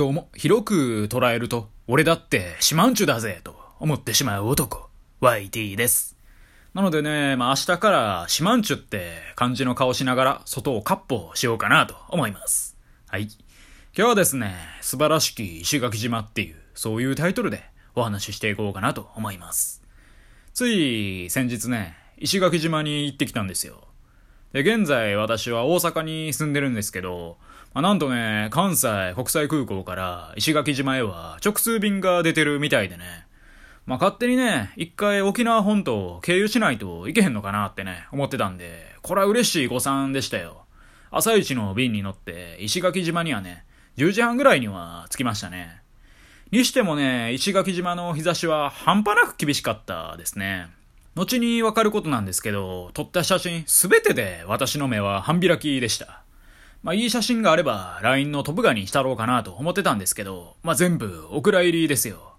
とも広く捉えると、俺だって四万十だぜ、と思ってしまう男、YT です。なのでね、まあ明日から四万十って感じの顔しながら外をカッ歩しようかなと思います。はい。今日はですね、素晴らしき石垣島っていう、そういうタイトルでお話ししていこうかなと思います。つい先日ね、石垣島に行ってきたんですよ。で、現在私は大阪に住んでるんですけど、まあ、なんとね、関西国際空港から石垣島へは直通便が出てるみたいでね、まあ、勝手にね、一回沖縄本島を経由しないといけへんのかなってね、思ってたんで、これは嬉しい誤算でしたよ。朝一の便に乗って石垣島にはね、10時半ぐらいには着きましたね。にしてもね、石垣島の日差しは半端なく厳しかったですね。後にわかることなんですけど、撮った写真すべてで私の目は半開きでした。まあいい写真があれば LINE のトップガにしたろうかなと思ってたんですけど、まあ全部お蔵入りですよ。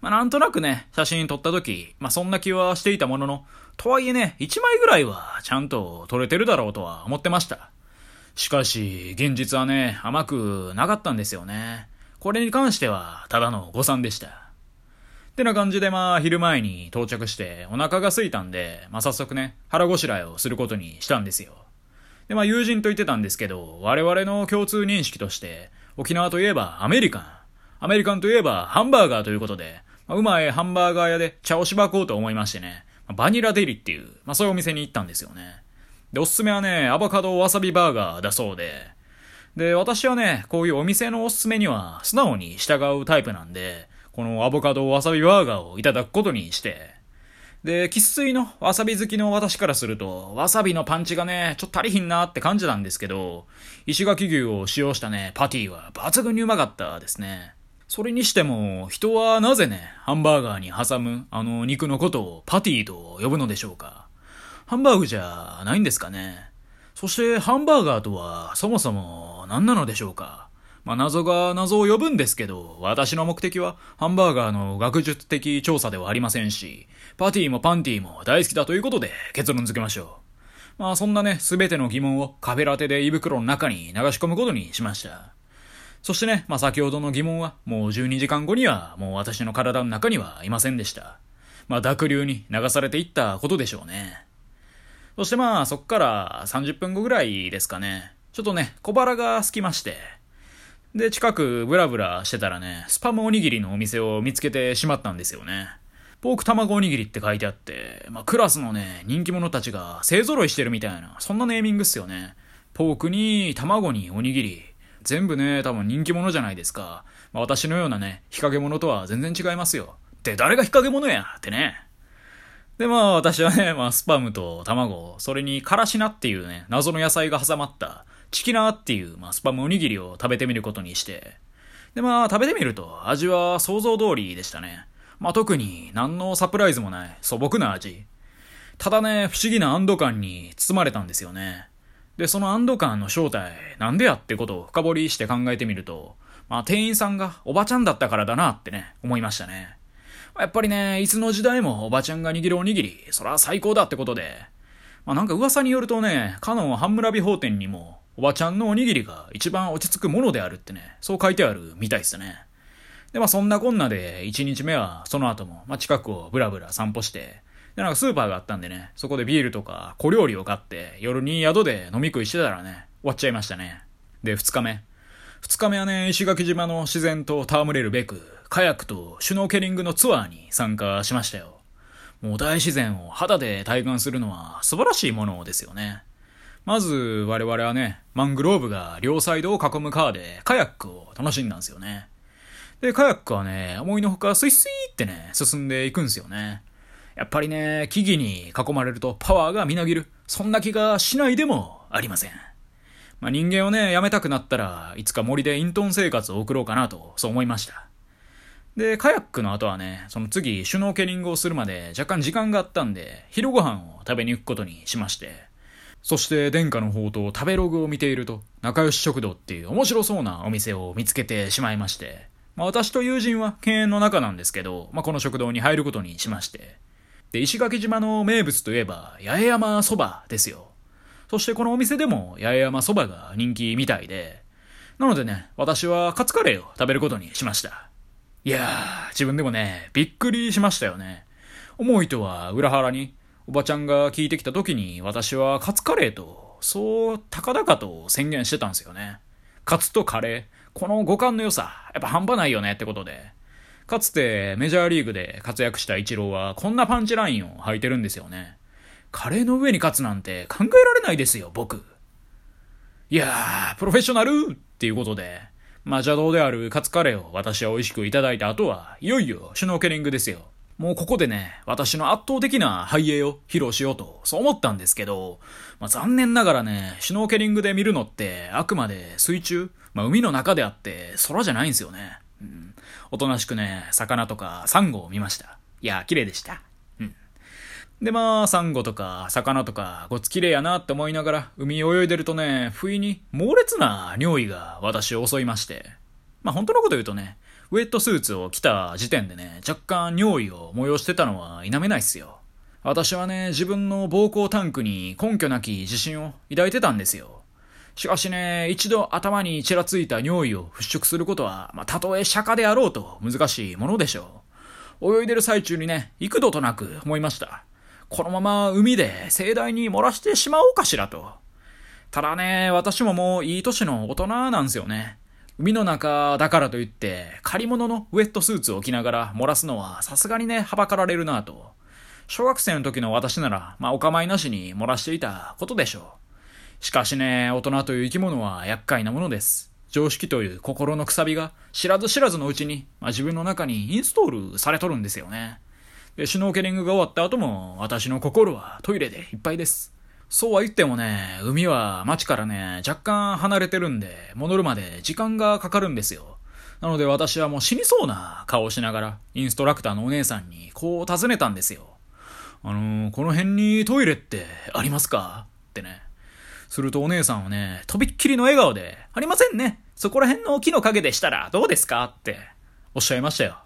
まあなんとなくね、写真撮った時、まあそんな気はしていたものの、とはいえね、1枚ぐらいはちゃんと撮れてるだろうとは思ってました。しかし、現実はね、甘くなかったんですよね。これに関しては、ただの誤算でした。ってな感じでまあ、昼前に到着してお腹が空いたんで、まあ早速ね、腹ごしらえをすることにしたんですよ。でまあ友人と言ってたんですけど、我々の共通認識として、沖縄といえばアメリカン。アメリカンといえばハンバーガーということで、まあ、うまいハンバーガー屋で茶をしばこうと思いましてね、バニラデリっていう、まあそういうお店に行ったんですよね。で、おすすめはね、アボカドわさびバーガーだそうで、で、私はね、こういうお店のおすすめには素直に従うタイプなんで、このアボカドわさびバーガーをいただくことにして、で、喫水のわさび好きの私からすると、わさびのパンチがね、ちょっと足りひんなって感じなんですけど、石垣牛を使用したね、パティは抜群にうまかったですね。それにしても、人はなぜね、ハンバーガーに挟むあの肉のことをパティと呼ぶのでしょうか。ハンバーグじゃないんですかね。そしてハンバーガーとはそもそも何なのでしょうか。まあ、謎が謎を呼ぶんですけど、私の目的はハンバーガーの学術的調査ではありませんし、パティもパンティも大好きだということで結論付けましょう。まあそんなね、すべての疑問をカフェラテで胃袋の中に流し込むことにしました。そしてね、まあ先ほどの疑問はもう12時間後にはもう私の体の中にはいませんでした。まあ濁流に流されていったことでしょうね。そしてまあ、そっから30分後ぐらいですかね。ちょっとね、小腹が空きまして。で、近くブラブラしてたらね、スパムおにぎりのお店を見つけてしまったんですよね。ポーク卵おにぎりって書いてあって、まあ、クラスのね、人気者たちが勢揃いしてるみたいな、そんなネーミングっすよね。ポークに卵におにぎり。全部ね、多分人気者じゃないですか。まあ、私のようなね、日陰者とは全然違いますよ。って誰が日陰者や？ってね。で、まあ私はね、まあスパムと卵、それにカラシナっていうね、謎の野菜が挟まったチキナーっていう、まあスパムおにぎりを食べてみることにして、でまあ食べてみると味は想像通りでしたね。まあ特に何のサプライズもない素朴な味。ただね、不思議な安堵感に包まれたんですよね。で、その安堵感の正体、なんでやってことを深掘りして考えてみると、まあ店員さんがおばちゃんだったからだなってね、思いましたね。やっぱりね、いつの時代もおばちゃんが握るおにぎり、そら最高だってことで。まあなんか噂によるとね、かの半村美法店にも、おばちゃんのおにぎりが一番落ち着くものであるってね、そう書いてあるみたいっすね。で、まあそんなこんなで、1日目はその後も、まあ近くをブラブラ散歩して、で、なんかスーパーがあったんでね、そこでビールとか小料理を買って、夜に宿で飲み食いしてたらね、終わっちゃいましたね。で、2日目。2日目はね、石垣島の自然と戯れるべく、カヤックとシュノーケリングのツアーに参加しましたよ。もう大自然を肌で体感するのは素晴らしいものですよね。まず我々はね、マングローブが両サイドを囲む川でカヤックを楽しんだんですよね。で、カヤックはね、思いのほかスイスイってね、進んでいくんですよね。やっぱりね、木々に囲まれるとパワーがみなぎる。そんな気がしないでもありません。まあ、人間をね、やめたくなったらいつか森で隠遁生活を送ろうかなと、そう思いました。で、カヤックの後はね、その次、シュノーケリングをするまで若干時間があったんで、昼ご飯を食べに行くことにしまして、そして殿下の方と食べログを見ていると、仲良し食堂っていう面白そうなお店を見つけてしまいまして、まあ私と友人は犬猿の中なんですけど、まあこの食堂に入ることにしまして、で、石垣島の名物といえば、八重山そばですよ。そしてこのお店でも八重山そばが人気みたいで、なのでね、私はカツカレーを食べることにしました。いやー、自分でもね、びっくりしましたよね。思いとは裏腹に、おばちゃんが聞いてきた時に私はカツカレーと、そう高々と宣言してたんですよね。カツとカレー、この五感の良さ、やっぱ半端ないよねってことで。かつてメジャーリーグで活躍したイチローはこんなパンチラインを履いてるんですよね。カレーの上に勝つなんて考えられないですよ、僕。いやー、プロフェッショナルっていうことで、まあ邪道であるカツカレーを私は美味しくいただいた後は、いよいよシュノーケリングですよ。もうここでね、私の圧倒的な背影を披露しようと、そう思ったんですけど、まあ残念ながらね、シュノーケリングで見るのって、あくまで水中、まあ海の中であって、空じゃないんですよね。うん。おとなしくね、魚とかサンゴを見ました。いや、綺麗でした。でまあ、サンゴとか魚とかごつ綺麗やなって思いながら海泳いでるとね、不意に猛烈な尿意が私を襲いまして。まあ本当のこと言うとね、ウェットスーツを着た時点でね、若干尿意を催してたのは否めないっすよ。私はね、自分の膀胱タンクに根拠なき自信を抱いてたんですよ。しかしね、一度頭にちらついた尿意を払拭することは、まあ、たとえ釈迦であろうと難しいものでしょう。泳いでる最中にね、幾度となく思いました。このまま海で盛大に漏らしてしまおうかしらと。ただね、私ももういい年の大人なんですよね。海の中だからといって、借り物のウェットスーツを着ながら漏らすのはさすがにね、はばかられるなと。小学生の時の私なら、まあお構いなしに漏らしていたことでしょう。しかしね、大人という生き物は厄介なものです。常識という心のくさびが知らず知らずのうちに、まあ、自分の中にインストールされとるんですよね。でシュノーケリングが終わった後も、私の心はトイレでいっぱいです。そうは言ってもね、海は街からね、若干離れてるんで、戻るまで時間がかかるんですよ。なので私はもう死にそうな顔をしながら、インストラクターのお姉さんにこう尋ねたんですよ。あのー、この辺にトイレってありますか？ってね。するとお姉さんはね、とびっきりの笑顔で、ありませんね。そこら辺の木の陰でしたらどうですか？っておっしゃいましたよ。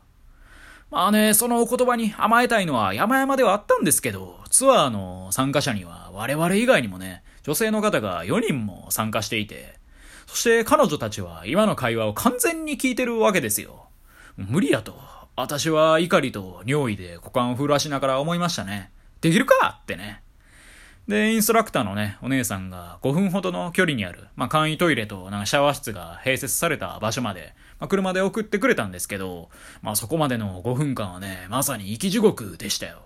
まあね、そのお言葉に甘えたいのは山々ではあったんですけど、ツアーの参加者には我々以外にもね、女性の方が4人も参加していて、そして彼女たちは今の会話を完全に聞いてるわけですよ。無理やと。私は怒りと尿意で股間を震わしながら思いましたね。できるかってね。で、インストラクターのね、お姉さんが5分ほどの距離にある、まあ、簡易トイレとなんかシャワー室が併設された場所まで、まあ、車で送ってくれたんですけど、まあ、そこまでの5分間はね、まさに生き地獄でしたよ。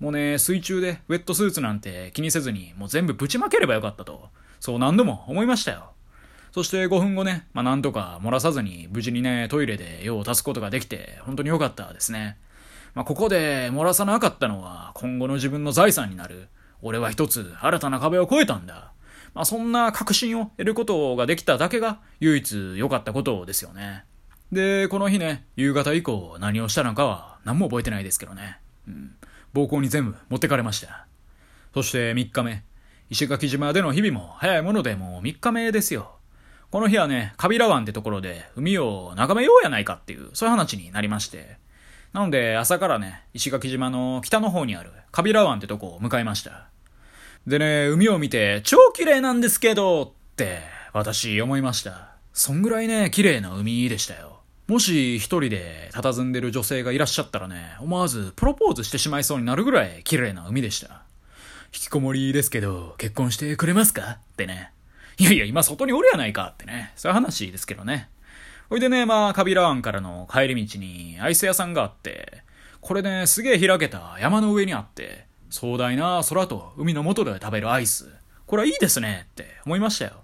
もうね、水中でウェットスーツなんて気にせずに、もう全部ぶちまければよかったと、そう何度も思いましたよ。そして5分後ね、まあ、なんとか漏らさずに無事にね、トイレで用を足すことができて、本当に良かったですね。まあ、ここで漏らさなかったのは、今後の自分の財産になる。俺は一つ新たな壁を越えたんだ。まあ、そんな確信を得ることができただけが唯一良かったことですよね。で、この日ね、夕方以降何をしたのかは何も覚えてないですけどね。うん。暴行に全部持ってかれました。そして3日目。石垣島での日々も早いものでもう3日目ですよ。この日はね、カビラ湾ってところで海を眺めようやないかっていう、そういう話になりまして。なので朝からね、石垣島の北の方にあるカビラ湾ってとこを向かいました。でね、海を見て超綺麗なんですけどって私思いました。そんぐらいね、綺麗な海でしたよ。もし一人で佇んでる女性がいらっしゃったらね、思わずプロポーズしてしまいそうになるぐらい綺麗な海でした。引きこもりですけど、結婚してくれますか？ってね。いやいや、今外におるやないかってね。そういう話ですけどね。ほいでね、まあ、カビラ湾からの帰り道にアイス屋さんがあって、これね、すげえ開けた山の上にあって、壮大な空と海の元で食べるアイス。これはいいですねって思いましたよ。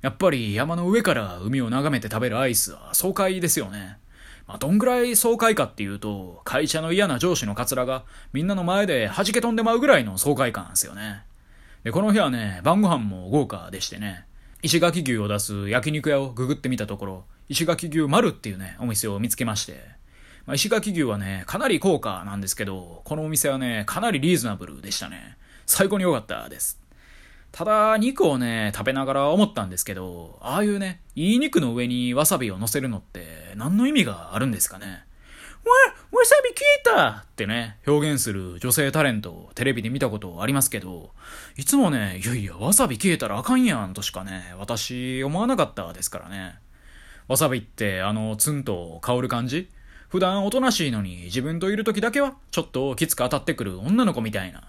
やっぱり山の上から海を眺めて食べるアイスは爽快ですよね。まあ、どんぐらい爽快かっていうと、会社の嫌な上司のカツラがみんなの前で弾け飛んでまうぐらいの爽快感ですよね。で、この日はね、晩ご飯も豪華でしてね、石垣牛を出す焼肉屋をググってみたところ、石垣牛丸っていうね、お店を見つけまして、まあ、石垣牛はね、かなり高価なんですけど、このお店はね、かなりリーズナブルでしたね。最高に良かったです。ただ、肉をね、食べながら思ったんですけど、ああいうね、いい肉の上にわさびを乗せるのって、何の意味があるんですかね。わ、わさび消えたってね、表現する女性タレントをテレビで見たことありますけど、いつもね、いやいや、わさび消えたらあかんやんとしかね、私思わなかったですからね。わさびってあのツンと香る感じ？普段おとなしいのに自分といる時だけはちょっときつく当たってくる女の子みたいな。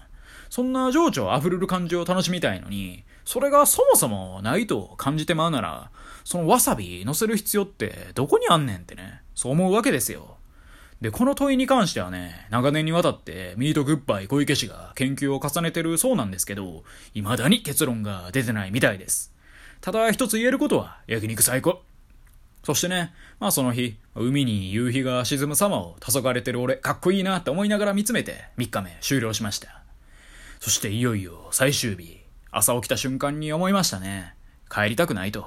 そんな情緒溢れる感じを楽しみたいのに、それがそもそもないと感じてまうなら、そのわさび乗せる必要ってどこにあんねんってね、そう思うわけですよ。で、この問いに関してはね、長年にわたってミートグッバイ小池氏が研究を重ねてるそうなんですけど、未だに結論が出てないみたいです。ただ一つ言えることは、焼肉最高。そしてね、まあその日、海に夕日が沈む様を黄昏れてる俺、かっこいいなって思いながら見つめて、3日目終了しました。そしていよいよ最終日、朝起きた瞬間に思いましたね。帰りたくないと。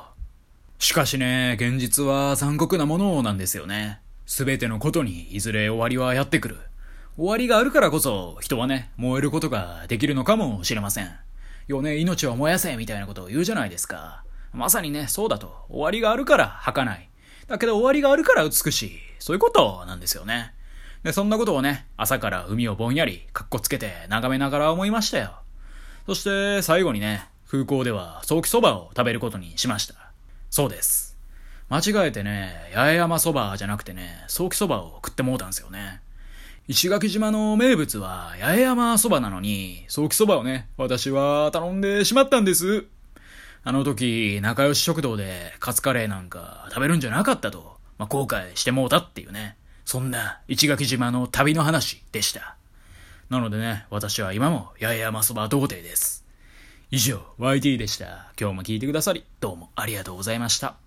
しかしね、現実は残酷なものなんですよね。すべてのことにいずれ終わりはやってくる。終わりがあるからこそ人はね、燃えることができるのかもしれません。よね、命を燃やせみたいなことを言うじゃないですか。まさにね、そうだと。終わりがあるから儚い。だけど終わりがあるから美しい。そういうことなんですよね。で、そんなことをね、朝から海をぼんやり、かっこつけて眺めながら思いましたよ。そして最後にね、空港では早期そばを食べることにしました。そうです。間違えてね、八重山そばじゃなくてね、早期そばを食ってもうたんですよね。石垣島の名物は八重山そばなのに、早期そばをね、私は頼んでしまったんです。あの時、仲良し食堂でカツカレーなんか食べるんじゃなかったと、まあ、後悔してもうたっていうね。そんな市垣島の旅の話でした。なのでね、私は今も八重山そば童貞です。以上、YT でした。今日も聞いてくださり、どうもありがとうございました。